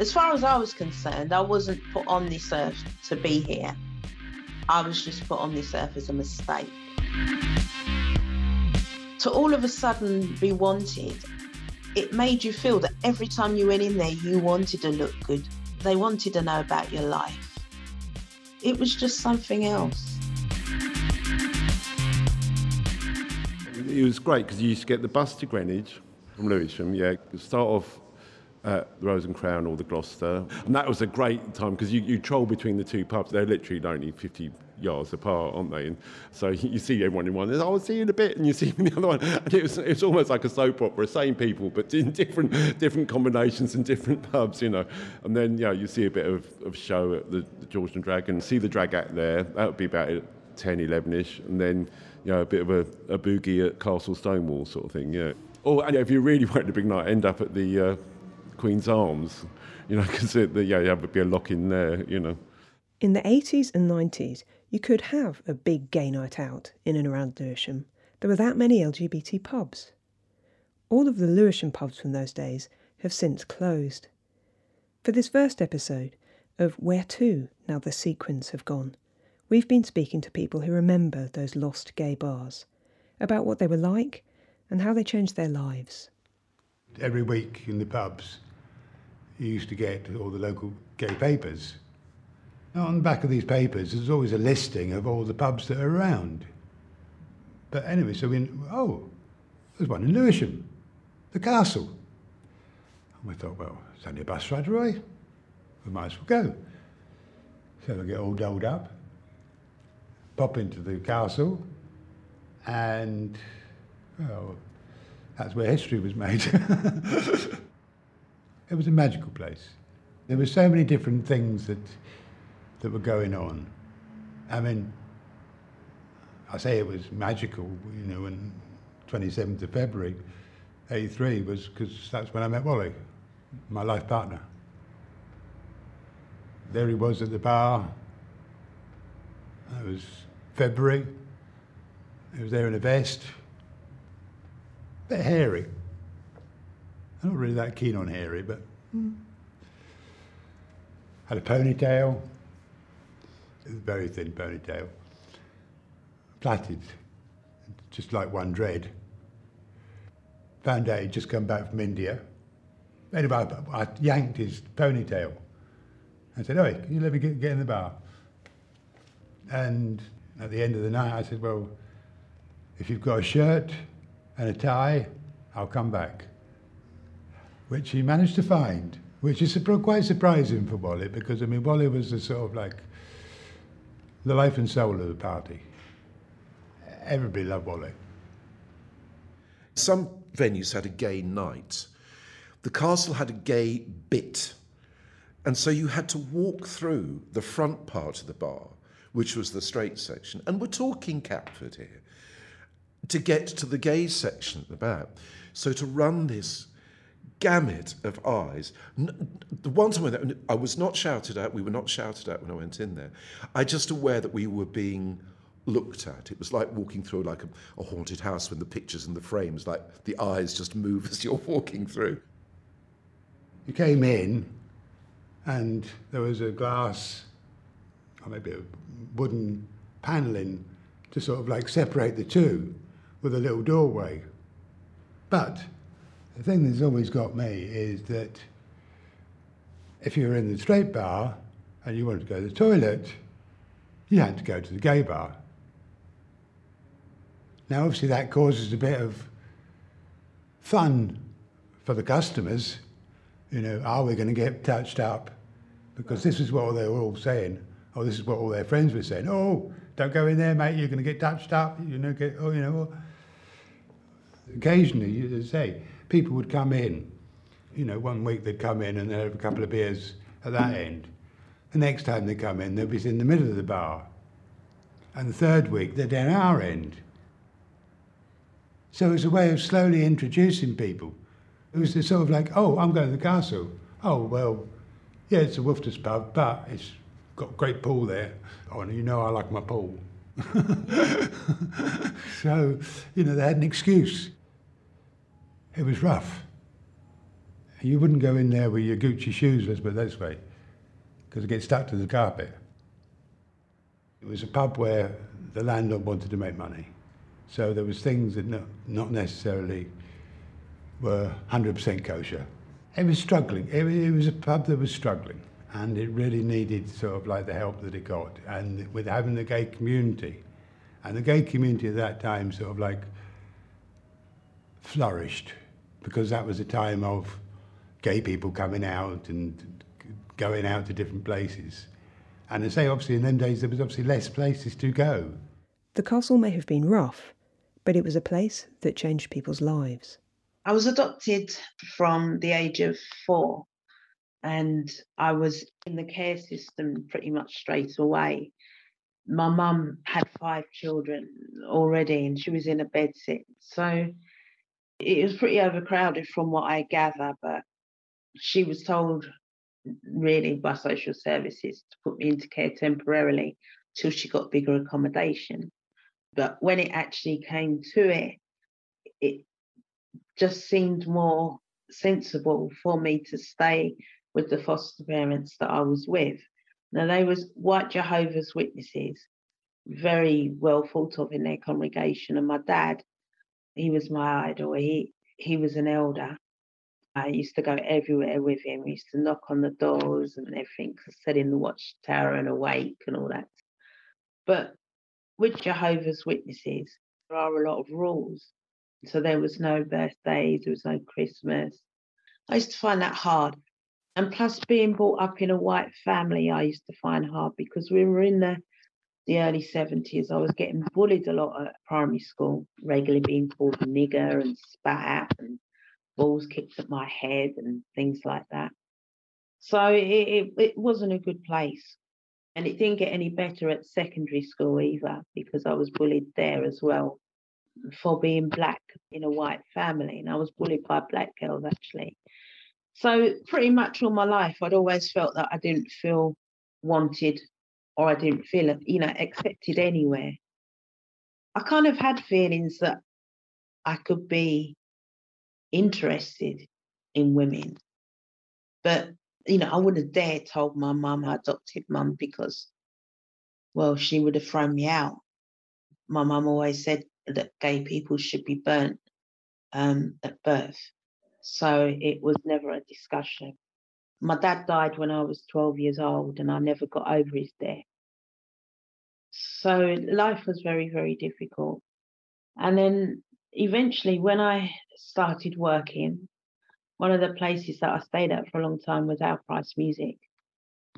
As far as I was concerned, I wasn't put on this earth to be here. I was just put on this earth as a mistake. To all of a sudden be wanted, it made you feel that every time you went in there, you wanted to look good. They wanted to know about your life. It was just something else. It was great because you used to get the bus to Greenwich from Lewisham, yeah, start off the Rose and Crown or the Gloucester. And that was a great time because you, you troll between the two pubs. They're literally only 50 yards apart, aren't they? And so you see everyone in one, oh, I'll see you in a bit, and you see me in the other one. And it was, it was almost like a soap opera, same people, but in different different combinations and different pubs, you know. And then, you know, you see a bit of, of show at the, the George and Dragon, see the drag act there, that would be about 10, 11-ish, and then, you know, a bit of a, a boogie at Castle Stonewall sort of thing, yeah. Or and if you really wanted a big night, end up at the uh, Queen's Arms, you know, because yeah, you have to be a lock in there, you know. In the 80s and 90s, you could have a big gay night out in and around Lewisham. There were that many LGBT pubs. All of the Lewisham pubs from those days have since closed. For this first episode of Where To Now the Sequins Have Gone, we've been speaking to people who remember those lost gay bars, about what they were like and how they changed their lives. Every week in the pubs, you used to get all the local gay papers. Now, on the back of these papers, there's always a listing of all the pubs that are around. But anyway, so we, oh, there's one in Lewisham, the castle. And we thought, well, it's only a bus ride away. We might as well go. So we get all dolled up, pop into the castle, and, well, that's where history was made. it was a magical place. There were so many different things that that were going on. I mean, I say it was magical, you know, when 27th of February, 83 was because that's when I met Wally, my life partner. There he was at the bar. It was February. He was there in a vest. A bit hairy. I'm not really that keen on hairy, but mm. had a ponytail it was a very thin ponytail, plaited, just like one dread. Found out he'd just come back from India. Anyway, I, I yanked his ponytail. I said, "Oi, can you let me get, get in the bar?" And at the end of the night, I said, "Well, if you've got a shirt and a tie, I'll come back." Which he managed to find, which is quite surprising for Wally because I mean, Wally was a sort of like the life and soul of the party. Everybody loved Wally. Some venues had a gay night. The castle had a gay bit. And so you had to walk through the front part of the bar, which was the straight section. And we're talking Catford here, to get to the gay section at the back. So to run this gamut of eyes. The one time when I was not shouted at, we were not shouted at when I went in there. I just aware that we were being looked at. It was like walking through like a, a haunted house when the pictures and the frames, like the eyes just move as you're walking through. You came in, and there was a glass, or maybe a wooden panelling to sort of like separate the two with a little doorway. But the thing that's always got me is that if you were in the straight bar and you wanted to go to the toilet, you had to go to the gay bar. Now, obviously, that causes a bit of fun for the customers. You know, are we going to get touched up? Because this is what they were all saying. Oh, this is what all their friends were saying. Oh, don't go in there, mate. You're going to get touched up. You know, get oh, you know. Occasionally, you say, people would come in. You know, one week they'd come in and they'd have a couple of beers at that end. The next time they come in, they'd be in the middle of the bar. And the third week, they're down our end. So it was a way of slowly introducing people. It was sort of like, oh, I'm going to the castle. Oh, well, yeah, it's a Wolfter's pub, but it's got a great pool there. Oh, and you know I like my pool. so, you know, they had an excuse. It was rough. You wouldn't go in there with your Gucci shoes, let's put it this way, because it gets stuck to the carpet. It was a pub where the landlord wanted to make money. So there was things that no, not necessarily were 100% kosher. It was struggling. It, it was a pub that was struggling, and it really needed sort of like the help that it got, and with having the gay community, and the gay community at that time sort of like flourished because that was a time of gay people coming out and going out to different places. And I say, obviously, in them days, there was obviously less places to go. The castle may have been rough, but it was a place that changed people's lives. I was adopted from the age of four, and I was in the care system pretty much straight away. My mum had five children already, and she was in a bed sit. So it was pretty overcrowded from what I gather, but she was told really by social services to put me into care temporarily till she got bigger accommodation. But when it actually came to it, it just seemed more sensible for me to stay with the foster parents that I was with. Now they was white Jehovah's Witnesses, very well thought of in their congregation, and my dad, he was my idol. He he was an elder. I used to go everywhere with him. We used to knock on the doors and everything, sit in the watchtower and awake and all that. But with Jehovah's Witnesses, there are a lot of rules. So there was no birthdays, there was no Christmas. I used to find that hard. And plus, being brought up in a white family, I used to find hard because we were in the the early 70s. I was getting bullied a lot at primary school, regularly being called nigger and spat at and balls kicked at my head and things like that. So it, it, it wasn't a good place. And it didn't get any better at secondary school either because I was bullied there as well for being black in a white family. And I was bullied by black girls actually. So pretty much all my life, I'd always felt that I didn't feel wanted or I didn't feel, you know, accepted anywhere. I kind of had feelings that I could be interested in women, but you know, I wouldn't have dared told my mum, my adopted mum, because, well, she would have thrown me out. My mum always said that gay people should be burnt um, at birth. So it was never a discussion. My dad died when I was 12 years old and I never got over his death. So life was very, very difficult. And then eventually, when I started working, one of the places that I stayed at for a long time was Our Price Music.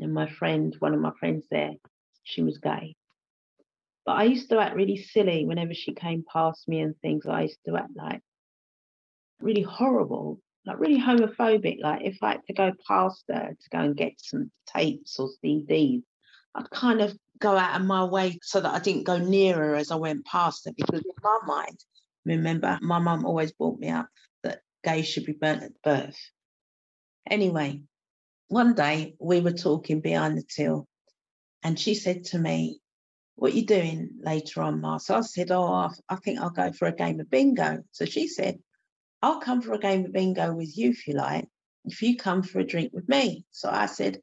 And my friend, one of my friends there, she was gay. But I used to act really silly whenever she came past me and things. I used to act like really horrible, like really homophobic. Like if I had to go past her to go and get some tapes or CDs, I'd kind of go out of my way so that I didn't go near her as I went past her because in my mind, remember, my mum always brought me up that gays should be burnt at birth. Anyway, one day we were talking behind the till and she said to me, what are you doing later on, Ma? So I said, oh, I think I'll go for a game of bingo. So she said, I'll come for a game of bingo with you if you like, if you come for a drink with me. So I said,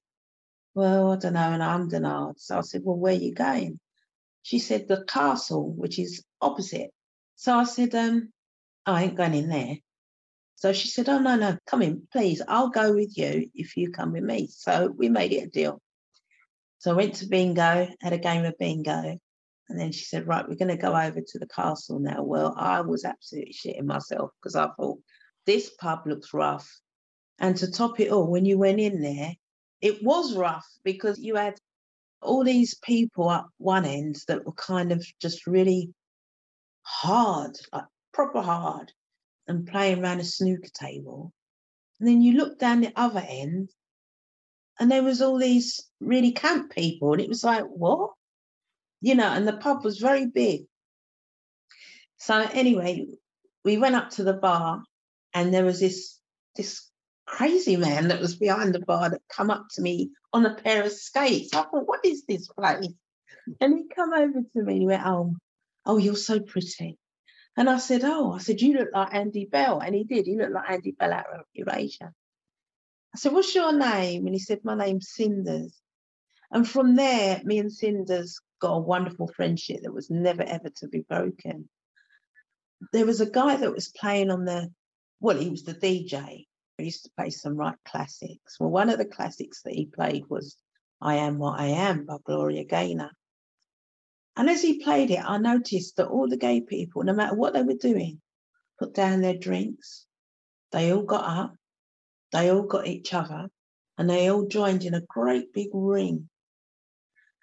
well, I don't know, and I'm denied. So I said, well, where are you going? She said, the castle, which is opposite. So I said, um, I ain't going in there. So she said, oh, no, no, come in, please. I'll go with you if you come with me. So we made it a deal. So I went to bingo, had a game of bingo. And then she said, Right, we're going to go over to the castle now. Well, I was absolutely shitting myself because I thought, this pub looks rough. And to top it all, when you went in there, it was rough because you had all these people at one end that were kind of just really hard, like proper hard, and playing around a snooker table. And then you look down the other end and there was all these really camp people and it was like what you know and the pub was very big so anyway we went up to the bar and there was this this crazy man that was behind the bar that come up to me on a pair of skates i thought what is this place and he come over to me and he went oh oh you're so pretty and I said, Oh, I said, you look like Andy Bell. And he did. He looked like Andy Bell out of Erasure. I said, What's your name? And he said, My name's Cinders. And from there, me and Cinders got a wonderful friendship that was never ever to be broken. There was a guy that was playing on the, well, he was the DJ. Used to play some right classics. Well, one of the classics that he played was I Am What I Am by Gloria Gaynor. And as he played it, I noticed that all the gay people, no matter what they were doing, put down their drinks. They all got up, they all got each other, and they all joined in a great big ring.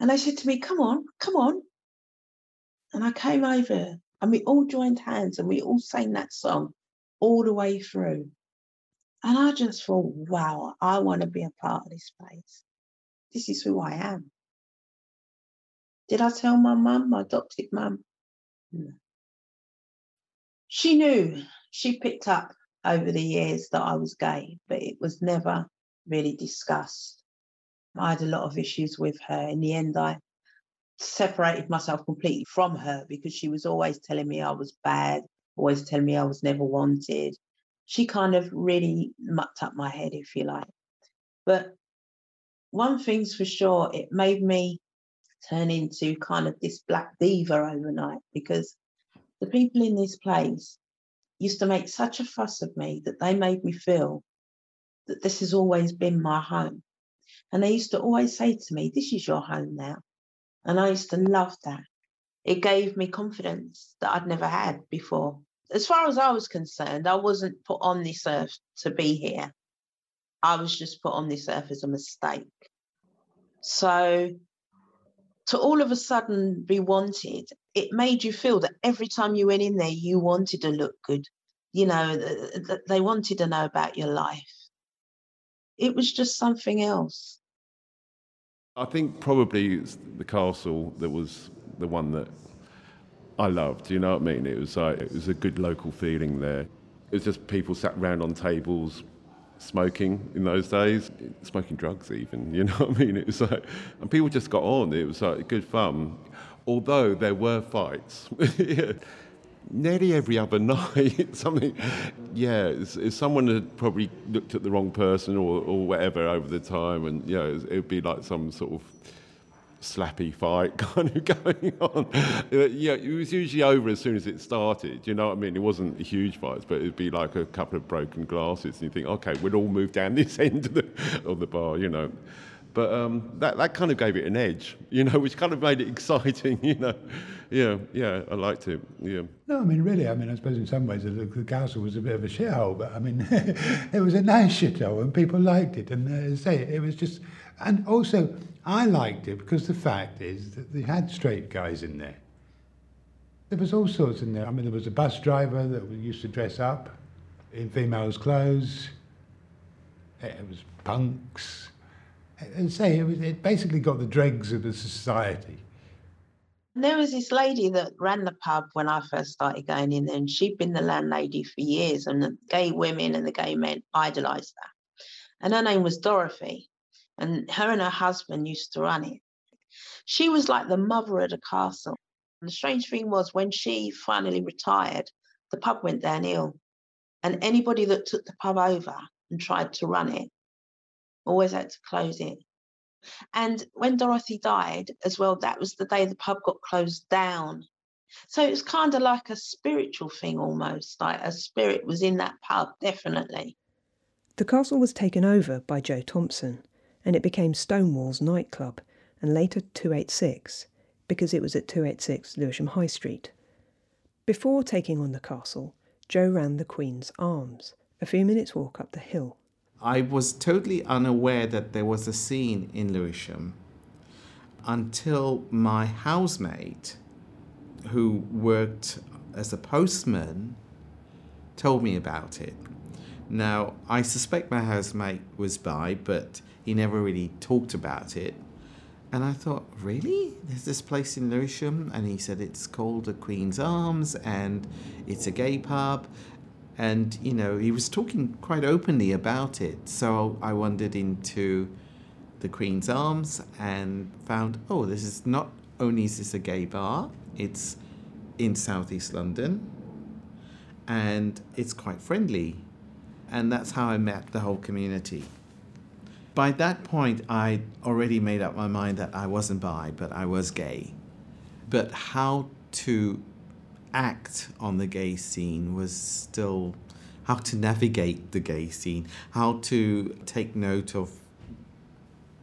And they said to me, Come on, come on. And I came over and we all joined hands and we all sang that song all the way through. And I just thought, wow, I want to be a part of this place. This is who I am. Did I tell my mum, my adopted mum? No. She knew, she picked up over the years that I was gay, but it was never really discussed. I had a lot of issues with her. In the end, I separated myself completely from her because she was always telling me I was bad, always telling me I was never wanted. She kind of really mucked up my head, if you like. But one thing's for sure, it made me turn into kind of this black diva overnight because the people in this place used to make such a fuss of me that they made me feel that this has always been my home. And they used to always say to me, This is your home now. And I used to love that. It gave me confidence that I'd never had before. As far as I was concerned, I wasn't put on this earth to be here. I was just put on this earth as a mistake. So to all of a sudden be wanted, it made you feel that every time you went in there, you wanted to look good. You know, they wanted to know about your life. It was just something else. I think probably it's the castle that was the one that I loved. You know what I mean? It was like it was a good local feeling there. It was just people sat around on tables smoking in those days, smoking drugs even, you know what I mean? It was like, and people just got on. It was like good fun, although there were fights. yeah. Nearly every other night, something, yeah, someone had probably looked at the wrong person or, or whatever over the time, and you know, it would be like some sort of slappy fight kind of going on. yeah, it was usually over as soon as it started. You know what I mean? It wasn't huge fights, but it'd be like a couple of broken glasses, and you think, okay, we'll all move down this end of the, of the bar, you know. But um, that, that kind of gave it an edge, you know, which kind of made it exciting, you know. Yeah, yeah, I liked it. Yeah. No, I mean, really, I mean, I suppose in some ways the, the castle was a bit of a shithole, but I mean, it was a nice shithole and people liked it. And uh, say, it was just, and also, I liked it because the fact is that they had straight guys in there. There was all sorts in there. I mean, there was a bus driver that used to dress up in females' clothes. Eh, it was punks. Eh, and say it, was, it basically got the dregs of the society. There was this lady that ran the pub when I first started going in there, and she'd been the landlady for years, and the gay women and the gay men idolised her. And her name was Dorothy and her and her husband used to run it. She was like the mother of the castle. And the strange thing was, when she finally retired, the pub went downhill. And anybody that took the pub over and tried to run it always had to close it. And when Dorothy died as well, that was the day the pub got closed down. So it was kind of like a spiritual thing almost, like a spirit was in that pub, definitely. The castle was taken over by Joe Thompson, and it became Stonewall's nightclub and later 286 because it was at 286 Lewisham High Street. Before taking on the castle, Joe ran the Queen's Arms, a few minutes' walk up the hill. I was totally unaware that there was a scene in Lewisham until my housemate, who worked as a postman, told me about it. Now, I suspect my housemate was bi, but he never really talked about it. And I thought, really? There's this place in Lewisham? And he said it's called the Queen's Arms and it's a gay pub. And, you know, he was talking quite openly about it. So I wandered into the Queen's Arms and found, oh, this is not only is this a gay bar, it's in southeast London and it's quite friendly. And that's how I met the whole community. by that point, I already made up my mind that I wasn't bi, but I was gay. But how to act on the gay scene was still how to navigate the gay scene, how to take note of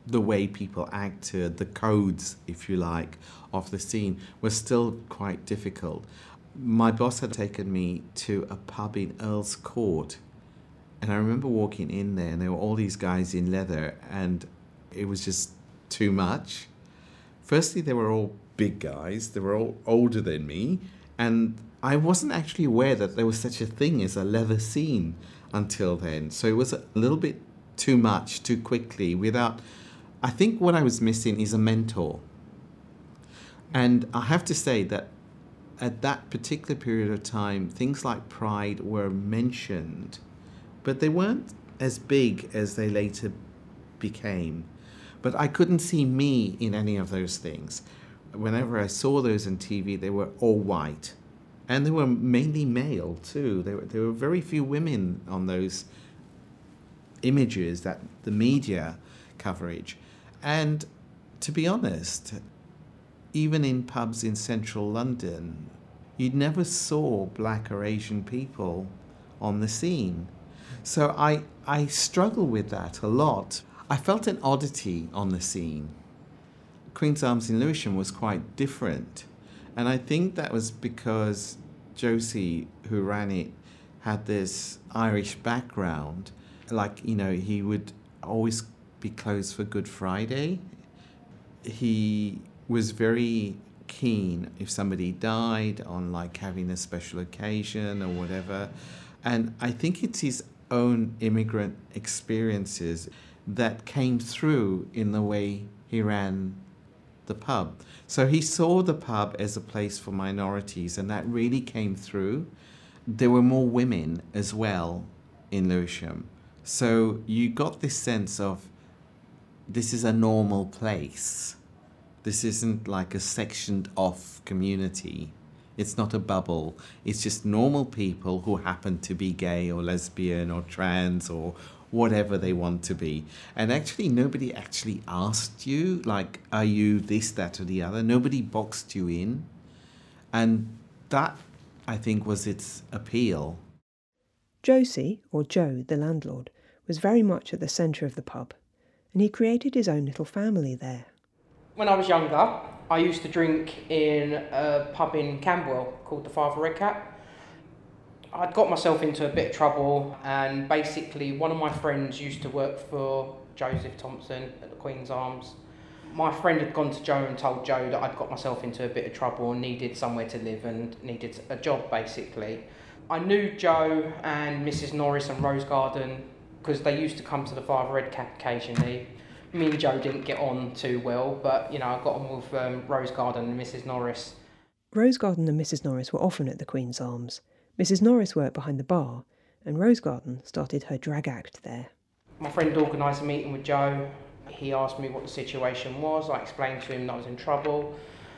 the way people acted, uh, the codes, if you like, of the scene was still quite difficult. My boss had taken me to a pub in Earl's Court, and I remember walking in there, and there were all these guys in leather, and it was just too much. Firstly, they were all big guys, they were all older than me, and I wasn't actually aware that there was such a thing as a leather scene until then. So it was a little bit too much too quickly without. I think what I was missing is a mentor. And I have to say that at that particular period of time, things like pride were mentioned, but they weren't as big as they later became. But I couldn't see me in any of those things. Whenever I saw those on TV, they were all white and they were mainly male too. There were, there were very few women on those images that the media coverage. And to be honest, even in pubs in central London, you never saw black or Asian people on the scene. So I, I struggle with that a lot. I felt an oddity on the scene. Queen's Arms in Lewisham was quite different and I think that was because Josie, who ran it, had this Irish background. Like, you know, he would always be closed for Good Friday. He was very keen if somebody died on like having a special occasion or whatever. And I think it's his own immigrant experiences that came through in the way he ran the pub. So he saw the pub as a place for minorities, and that really came through. There were more women as well in Lewisham. So you got this sense of this is a normal place. This isn't like a sectioned off community. It's not a bubble. It's just normal people who happen to be gay or lesbian or trans or whatever they want to be. And actually, nobody actually asked you, like, are you this, that, or the other? Nobody boxed you in. And that, I think, was its appeal. Josie, or Joe, the landlord, was very much at the centre of the pub, and he created his own little family there. When I was younger, I used to drink in a pub in Camberwell called the Father Red Cap. I'd got myself into a bit of trouble, and basically, one of my friends used to work for Joseph Thompson at the Queen's Arms. My friend had gone to Joe and told Joe that I'd got myself into a bit of trouble and needed somewhere to live and needed a job basically. I knew Joe and Mrs. Norris and Rose Garden because they used to come to the Father Red Cap occasionally. Me and Joe didn't get on too well, but you know, I got on with um, Rose Garden and Mrs. Norris. Rose Garden and Mrs. Norris were often at the Queen's Arms. Mrs. Norris worked behind the bar, and Rose Garden started her drag act there. My friend organised a meeting with Joe. He asked me what the situation was. I explained to him that I was in trouble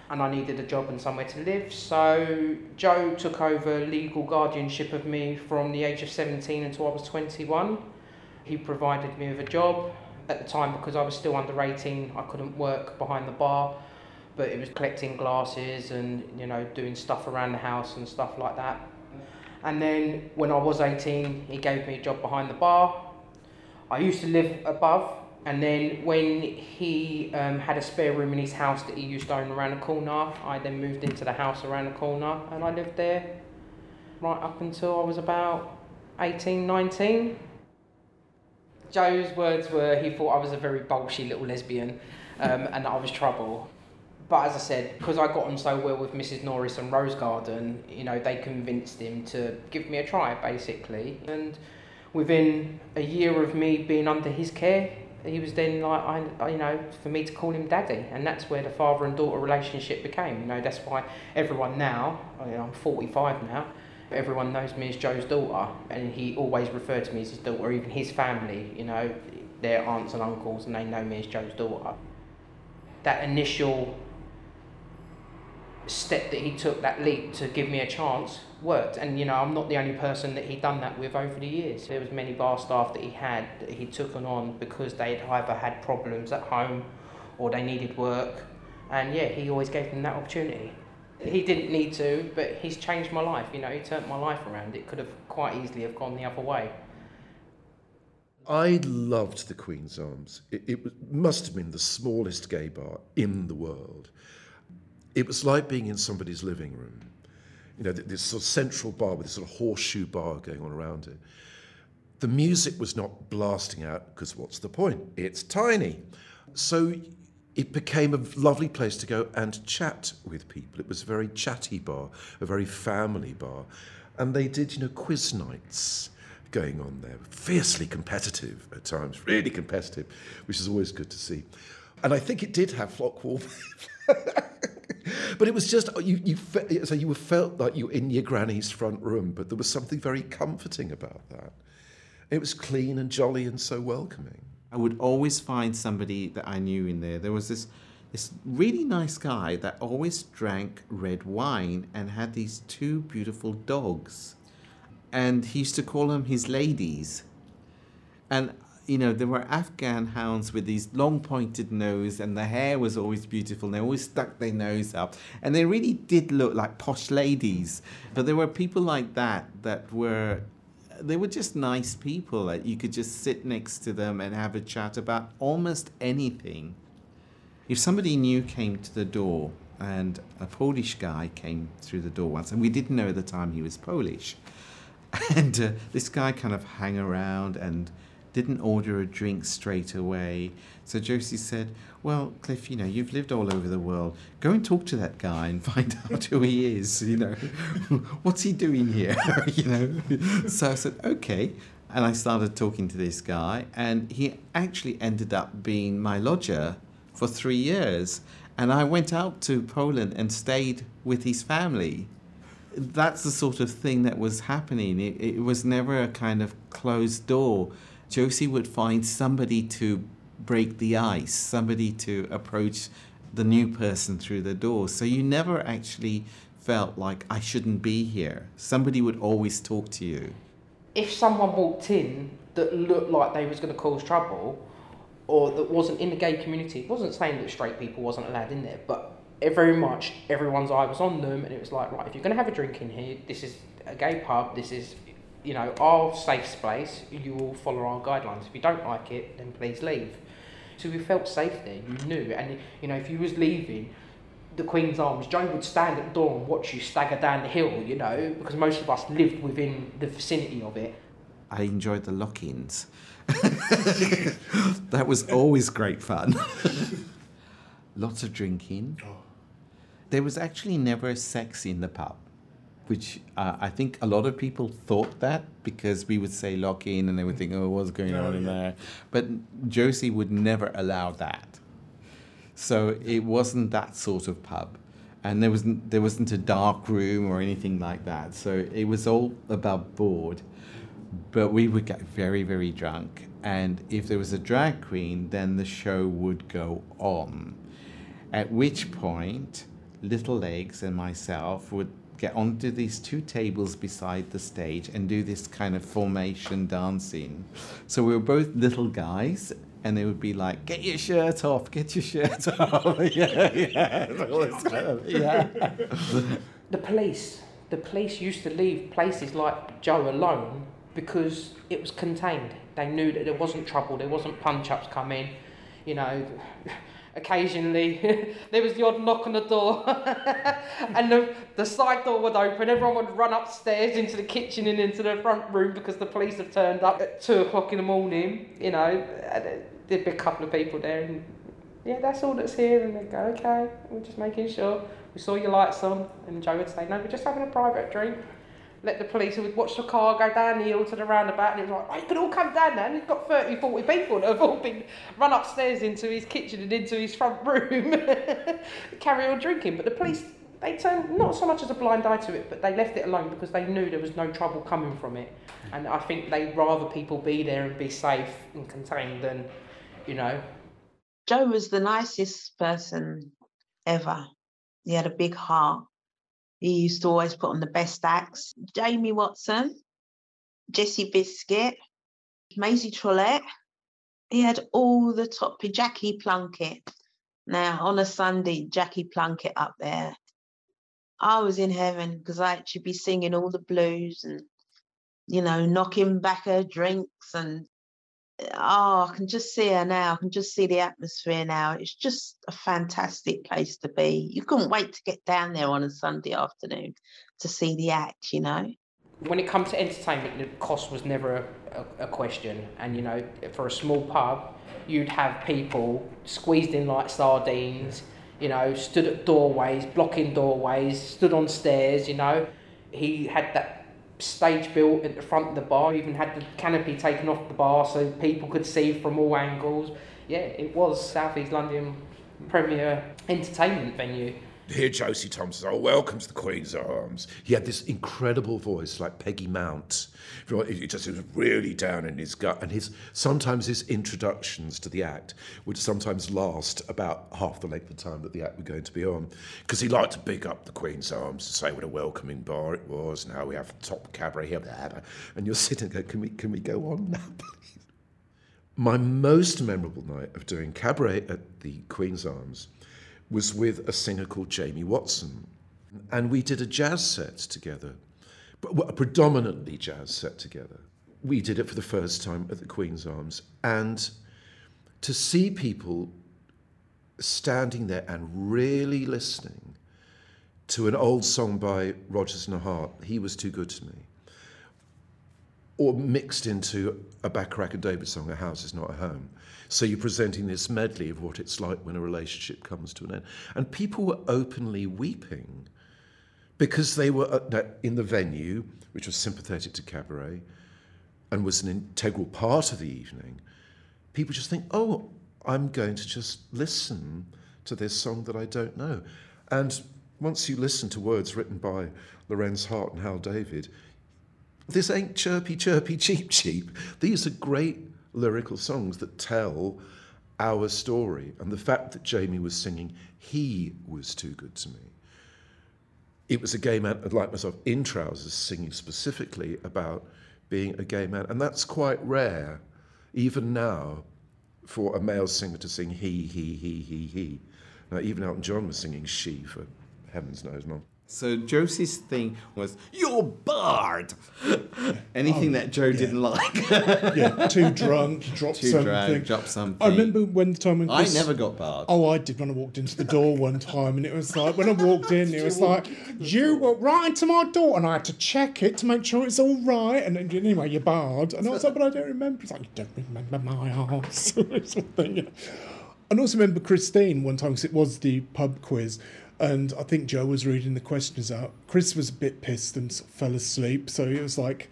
and I needed a job and somewhere to live. So Joe took over legal guardianship of me from the age of 17 until I was 21. He provided me with a job. At the time, because I was still under 18, I couldn't work behind the bar, but it was collecting glasses and you know doing stuff around the house and stuff like that. And then when I was 18, he gave me a job behind the bar. I used to live above, and then when he um, had a spare room in his house that he used to own around the corner, I then moved into the house around the corner and I lived there right up until I was about 18, 19. Joe's words were he thought I was a very bolshy little lesbian um, and I was trouble but as I said, because I got on so well with Mrs. Norris and Rose Garden, you know, they convinced him to give me a try, basically. And within a year of me being under his care, he was then like, I, you know, for me to call him daddy, and that's where the father and daughter relationship became. You know, that's why everyone now, you know, I'm 45 now, everyone knows me as Joe's daughter, and he always referred to me as his daughter, even his family, you know, their aunts and uncles, and they know me as Joe's daughter. That initial step that he took, that leap to give me a chance, worked. And you know, I'm not the only person that he done that with over the years. There was many bar staff that he had that he took on because they'd either had problems at home or they needed work. And yeah, he always gave them that opportunity. He didn't need to, but he's changed my life. You know, he turned my life around. It could have quite easily have gone the other way. I loved the Queen's Arms. It, it must have been the smallest gay bar in the world. It was like being in somebody's living room. You know, this sort of central bar with this sort of horseshoe bar going on around it. The music was not blasting out because what's the point? It's tiny. So it became a lovely place to go and chat with people. It was a very chatty bar, a very family bar. And they did, you know, quiz nights going on there, fiercely competitive at times, really competitive, which is always good to see. And I think it did have flock wallpaper. but it was just you. You so you felt like you were in your granny's front room, but there was something very comforting about that. It was clean and jolly and so welcoming. I would always find somebody that I knew in there. There was this this really nice guy that always drank red wine and had these two beautiful dogs. And he used to call them his ladies. And you know, there were Afghan hounds with these long pointed nose and the hair was always beautiful. And they always stuck their nose up. And they really did look like posh ladies. But there were people like that that were they were just nice people that you could just sit next to them and have a chat about almost anything. If somebody new came to the door and a Polish guy came through the door once, and we didn't know at the time he was Polish, and uh, this guy kind of hung around and didn't order a drink straight away. So Josie said, Well, Cliff, you know, you've lived all over the world. Go and talk to that guy and find out who he is. You know, what's he doing here? you know. So I said, Okay. And I started talking to this guy, and he actually ended up being my lodger for three years. And I went out to Poland and stayed with his family. That's the sort of thing that was happening. It, it was never a kind of closed door. Josie would find somebody to break the ice, somebody to approach the new person through the door. So you never actually felt like I shouldn't be here. Somebody would always talk to you. If someone walked in that looked like they was going to cause trouble, or that wasn't in the gay community, it wasn't saying that straight people wasn't allowed in there, but very much everyone's eye was on them, and it was like, right, if you're going to have a drink in here, this is a gay pub, this is you know, our safe space, you will follow our guidelines. If you don't like it, then please leave. So we felt safe there, you knew. And, you know, if you was leaving, the Queen's Arms, Joe would stand at the door and watch you stagger down the hill, you know, because most of us lived within the vicinity of it. I enjoyed the lock ins. that was always great fun. Lots of drinking. Oh. There was actually never sex in the pub which uh, I think a lot of people thought that because we would say lock in and they would think, oh, what's going oh, on in there? But Josie would never allow that. So it wasn't that sort of pub. And there wasn't, there wasn't a dark room or anything like that. So it was all above board. But we would get very, very drunk. And if there was a drag queen, then the show would go on. At which point, Little Legs and myself would get onto these two tables beside the stage and do this kind of formation dancing. So we were both little guys, and they would be like, "Get your shirt off! Get your shirt off!" yeah, yeah, yeah. The police, the police used to leave places like Joe alone because it was contained. They knew that there wasn't trouble, there wasn't punch ups coming. You know, occasionally. There was the odd knock on the door. And the, the side door would open. Everyone would run upstairs into the kitchen and into the front room because the police have turned up at two o'clock in the morning you know. There'd be a couple of people there and yeah that's all that's here. And they'd go okay we're just making sure we saw your lights on. And joe would say no we're just having a private drink let the police, who would watch the car go down the hill to the roundabout, and it was like, oh, you can all come down now. And he's got 30, 40 people that have all been run upstairs into his kitchen and into his front room, carry on drinking. But the police, they turned not so much as a blind eye to it, but they left it alone because they knew there was no trouble coming from it. And I think they'd rather people be there and be safe and contained than, you know. Joe was the nicest person ever. He had a big heart. He used to always put on the best acts. Jamie Watson, Jesse Biscuit, Maisie Trollette. He had all the top, Jackie Plunkett. Now, on a Sunday, Jackie Plunkett up there. I was in heaven because I should be singing all the blues and, you know, knocking back her drinks. And Eh, oh, I can just see her now. I can just see the atmosphere now. It's just a fantastic place to be. You couldn't wait to get down there on a Sunday afternoon to see the act, you know. When it comes to entertainment, the cost was never a, a, a question. And, you know, for a small pub, you'd have people squeezed in like sardines you know, stood at doorways, blocking doorways, stood on stairs, you know. He had that stage built at the front of the bar, even had the canopy taken off the bar so people could see from all angles. Yeah, it was South East London premier entertainment venue. Here, Josie Thompson. Oh, welcome to the Queen's Arms. He had this incredible voice, like Peggy Mount. It just was really down in his gut, and his sometimes his introductions to the act would sometimes last about half the length of time that the act was going to be on, because he liked to big up the Queen's Arms, to say what a welcoming bar it was, and how we have top cabaret here, and you're sitting there, can we can we go on now, please? My most memorable night of doing cabaret at the Queen's Arms was with a singer called Jamie Watson. And we did a jazz set together, a predominantly jazz set together. We did it for the first time at the Queen's Arms. And to see people standing there and really listening to an old song by Rodgers and Hart, He Was Too Good to Me, or mixed into a Bacharach and David song, A House Is Not a Home. So you're presenting this medley of what it's like when a relationship comes to an end. And people were openly weeping because they were uh, in the venue, which was sympathetic to cabaret and was an integral part of the evening. People just think, oh, I'm going to just listen to this song that I don't know. And once you listen to words written by Lorenz Hart and Hal David, this ain't chirpy, chirpy, cheep, cheep. These are great lyrical songs that tell our story. And the fact that Jamie was singing, he was too good to me. It was a gay man like myself in trousers singing specifically about being a gay man. And that's quite rare, even now, for a male singer to sing he, he, he, he, he. Now, even Elton John was singing she for heaven's knows not. So Josie's thing was, "You're barred." Anything oh, that Joe yeah. didn't like. yeah, too drunk, drop too something. Drunk, drop something. I remember when the time when Chris, I never got barred. Oh, I did when I walked into the door one time, and it was like when I walked in, it was like you were right into my door, and I had to check it to make sure it's all right. And anyway, you're barred, and I was like, but I don't remember. It's like you don't remember my house, something. And also remember Christine one time because it was the pub quiz and I think Joe was reading the questions out. Chris was a bit pissed and sort of fell asleep. So he was like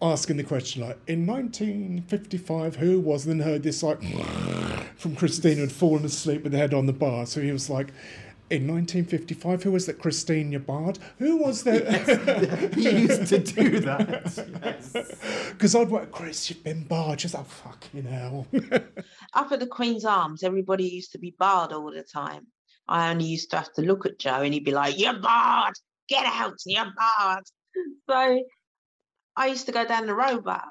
asking the question, like, in 1955, who was? And then heard this, like, from Christine had fallen asleep with her head on the bar. So he was like, in 1955, who was that Christine Barred? Who was that? Yes, he used to do that. Because I'd work, Chris, you've been barred. Just, oh, fucking hell. Up at the Queen's Arms, everybody used to be barred all the time. I only used to have to look at Joe and he'd be like, You're barred, get out, you're barred. So I used to go down the Roebuck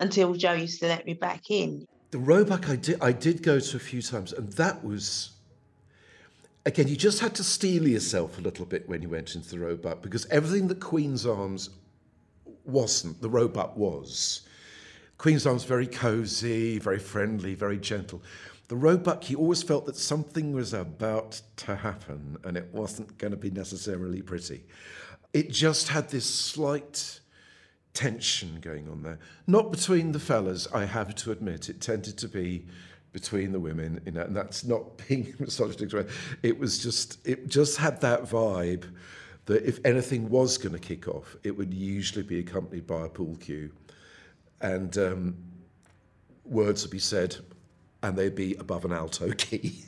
until Joe used to let me back in. The Roebuck I did I did go to a few times and that was again, you just had to steel yourself a little bit when you went into the Roebuck because everything that Queen's Arms wasn't, the Roebuck was. Queen's Arms very cosy, very friendly, very gentle. The Roebuck, he always felt that something was about to happen and it wasn't going to be necessarily pretty. It just had this slight tension going on there. Not between the fellas, I have to admit. It tended to be between the women, you know, and that's not being misogynistic. It was just, it just had that vibe that if anything was going to kick off, it would usually be accompanied by a pool cue. And um, words would be said and they'd be above an alto key.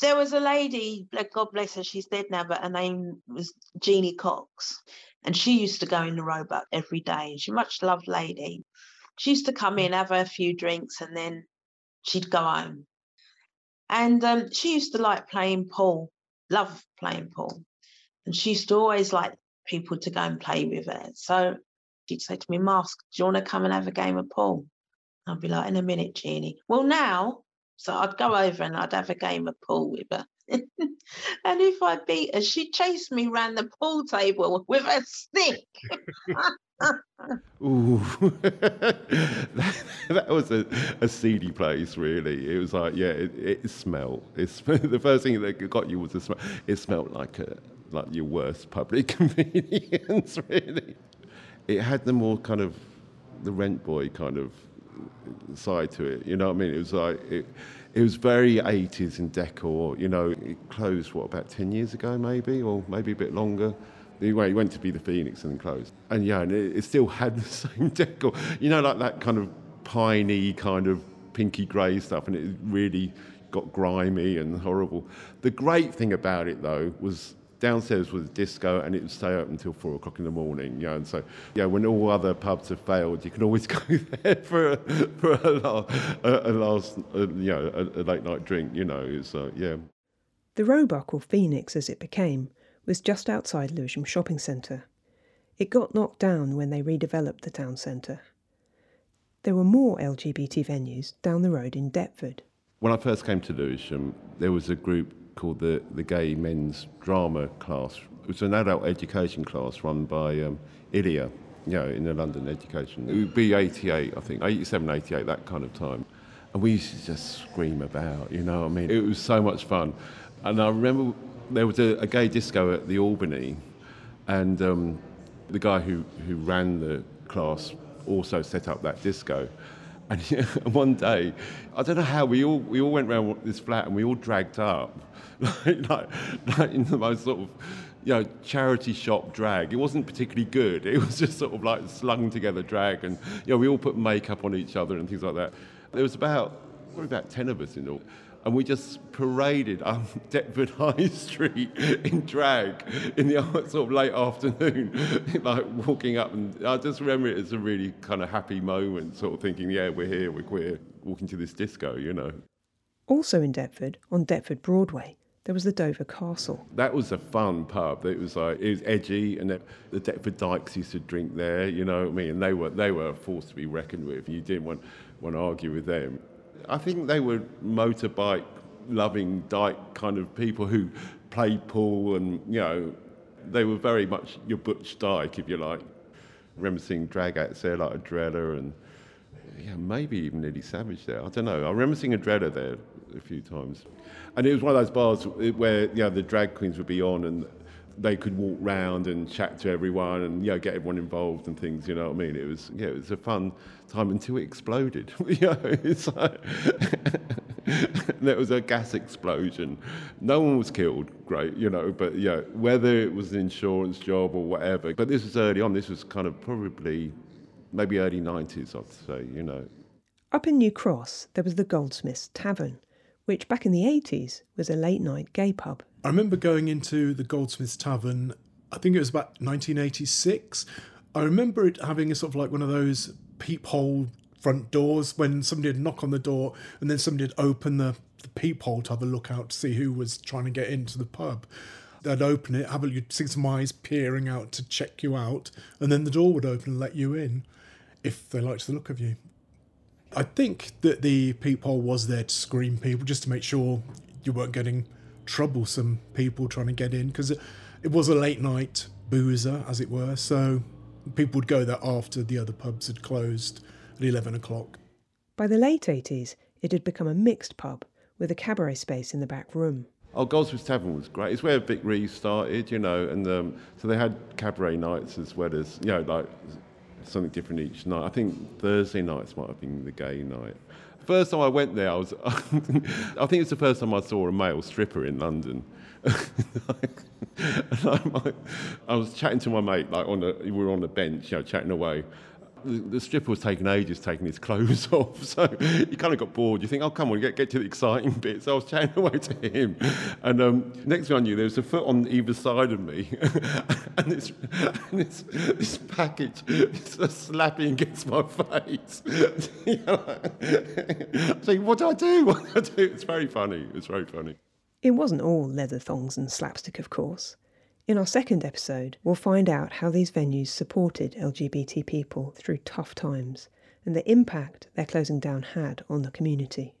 there was a lady, God bless her, she's dead now, but her name was Jeannie Cox. And she used to go in the Roebuck every day. She's a much loved lady. She used to come in, have a few drinks, and then she'd go home. And um, she used to like playing pool. love playing pool. And she used to always like people to go and play with her. So she'd say to me, Mask, do you want to come and have a game of pool? I'd be like, in a minute, Jeannie. Well, now, so I'd go over and I'd have a game of pool with her. and if I beat her, she'd chase me round the pool table with a stick. Ooh, that, that was a, a seedy place, really. It was like, yeah, it, it smelled. It's the first thing that got you was the smell. It smelled like a like your worst public convenience, really. It had the more kind of the rent boy kind of side to it. You know what I mean? It was like it, it was very 80s in decor. You know, it closed what about 10 years ago, maybe, or maybe a bit longer. Anyway, it went to be the Phoenix and closed. And yeah, and it, it still had the same decor. You know, like that kind of piney kind of pinky grey stuff, and it really got grimy and horrible. The great thing about it though was downstairs was a disco and it would stay open until four o'clock in the morning. You know, and so yeah, when all other pubs have failed, you can always go there for a, for a, a, a last a, you know, a, a, late night drink. You know, it's uh, yeah. The Roebuck, or Phoenix as it became, was just outside Lewisham Shopping Centre. It got knocked down when they redeveloped the town centre. There were more LGBT venues down the road in Deptford. When I first came to Lewisham, there was a group called the, the Gay Men's Drama class. It was an adult education class run by um, ILEA, you know, in the London education. It would be 88, I think, 87, 88, that kind of time. And we used to just scream about, you know what I mean? It was so much fun. And I remember there was a, a gay disco at the Albany, and um, the guy who, who ran the class also set up that disco. And one day, I don't know how, we all, we all went around this flat and we all dragged up, like, like, like in the most sort of, you know, charity shop drag. It wasn't particularly good. It was just sort of like slung together drag. And, you know, we all put makeup on each other and things like that. There was about, probably about 10 of us in all and we just paraded on Deptford High Street in drag in the sort of late afternoon, like walking up. And I just remember it as a really kind of happy moment, sort of thinking, yeah, we're here, we're queer, walking to this disco, you know. Also in Deptford, on Deptford Broadway, there was the Dover Castle. That was a fun pub. It was like it was edgy, and the Deptford Dykes used to drink there. You know what I mean? And they were they were a force to be reckoned with. You didn't want want to argue with them. I think they were motorbike loving dyke kind of people who played pool and, you know, they were very much your butch dyke, if you like. I remember seeing drag acts there like Adrella and yeah, maybe even Eddie Savage there. I don't know. I remember seeing Adrella there a few times. And it was one of those bars where know, the drag queens would be on and they could walk round and chat to everyone and you know get everyone involved and things. You know what I mean? It was yeah, it was a fun time until it exploded. you know, it's like there was a gas explosion. No one was killed, great, you know, but yeah, whether it was an insurance job or whatever. But this was early on. This was kind of probably maybe early nineties, I'd say. You know. Up in New Cross, there was the Goldsmiths Tavern, which back in the 80s was a late night gay pub. I remember going into the Goldsmiths Tavern, I think it was about 1986. I remember it having a sort of like one of those peephole front doors when somebody would knock on the door and then somebody would open the, the peephole to have a look out to see who was trying to get into the pub. They'd open it, have a, you'd see some eyes peering out to check you out, and then the door would open and let you in if they liked the look of you. I think that the peephole was there to screen people just to make sure you weren't getting troublesome people trying to get in because it, it was a late night boozer, as it were. So people would go there after the other pubs had closed at 11 o'clock. By the late 80s, it had become a mixed pub with a cabaret space in the back room. Oh, Goldsmiths Tavern was great. It's where Vic Reeves started, you know, and um, so they had cabaret nights as well as, you know, like something different each night. I think Thursday nights might have been the gay night. First time I went there, I was, I think it's the first time I saw a male stripper in London. I was chatting to my mate, like on the, we were on the bench, you know, chatting away, the, stripper was taking ages taking his clothes off, so he kind of got bored. You think, oh, come on, get, get to the exciting bit. So I was chatting away to him. And um, next thing I knew, there was a foot on either side of me, and, this, and this, this package is slapping against my face. know, saying, what do I do? What do I do? It's very funny. It's very funny. It wasn't all leather thongs and slapstick, of course. In our second episode, we'll find out how these venues supported LGBT people through tough times and the impact their closing down had on the community.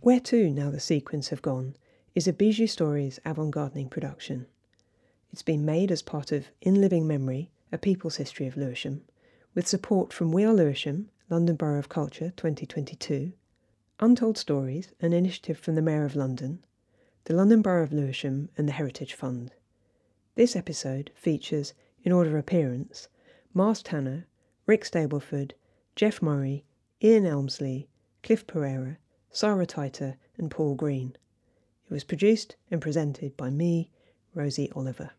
Where to now the sequins have gone is a Bijou Stories avant gardening production. It's been made as part of In Living Memory, a People's History of Lewisham, with support from We Are Lewisham, London Borough of Culture 2022, Untold Stories, an initiative from the Mayor of London, the London Borough of Lewisham, and the Heritage Fund. This episode features, in order of appearance, Mars Tanner, Rick Stableford, Jeff Murray, Ian Elmsley, Cliff Pereira, Sarah Titer, and Paul Green. It was produced and presented by me, Rosie Oliver.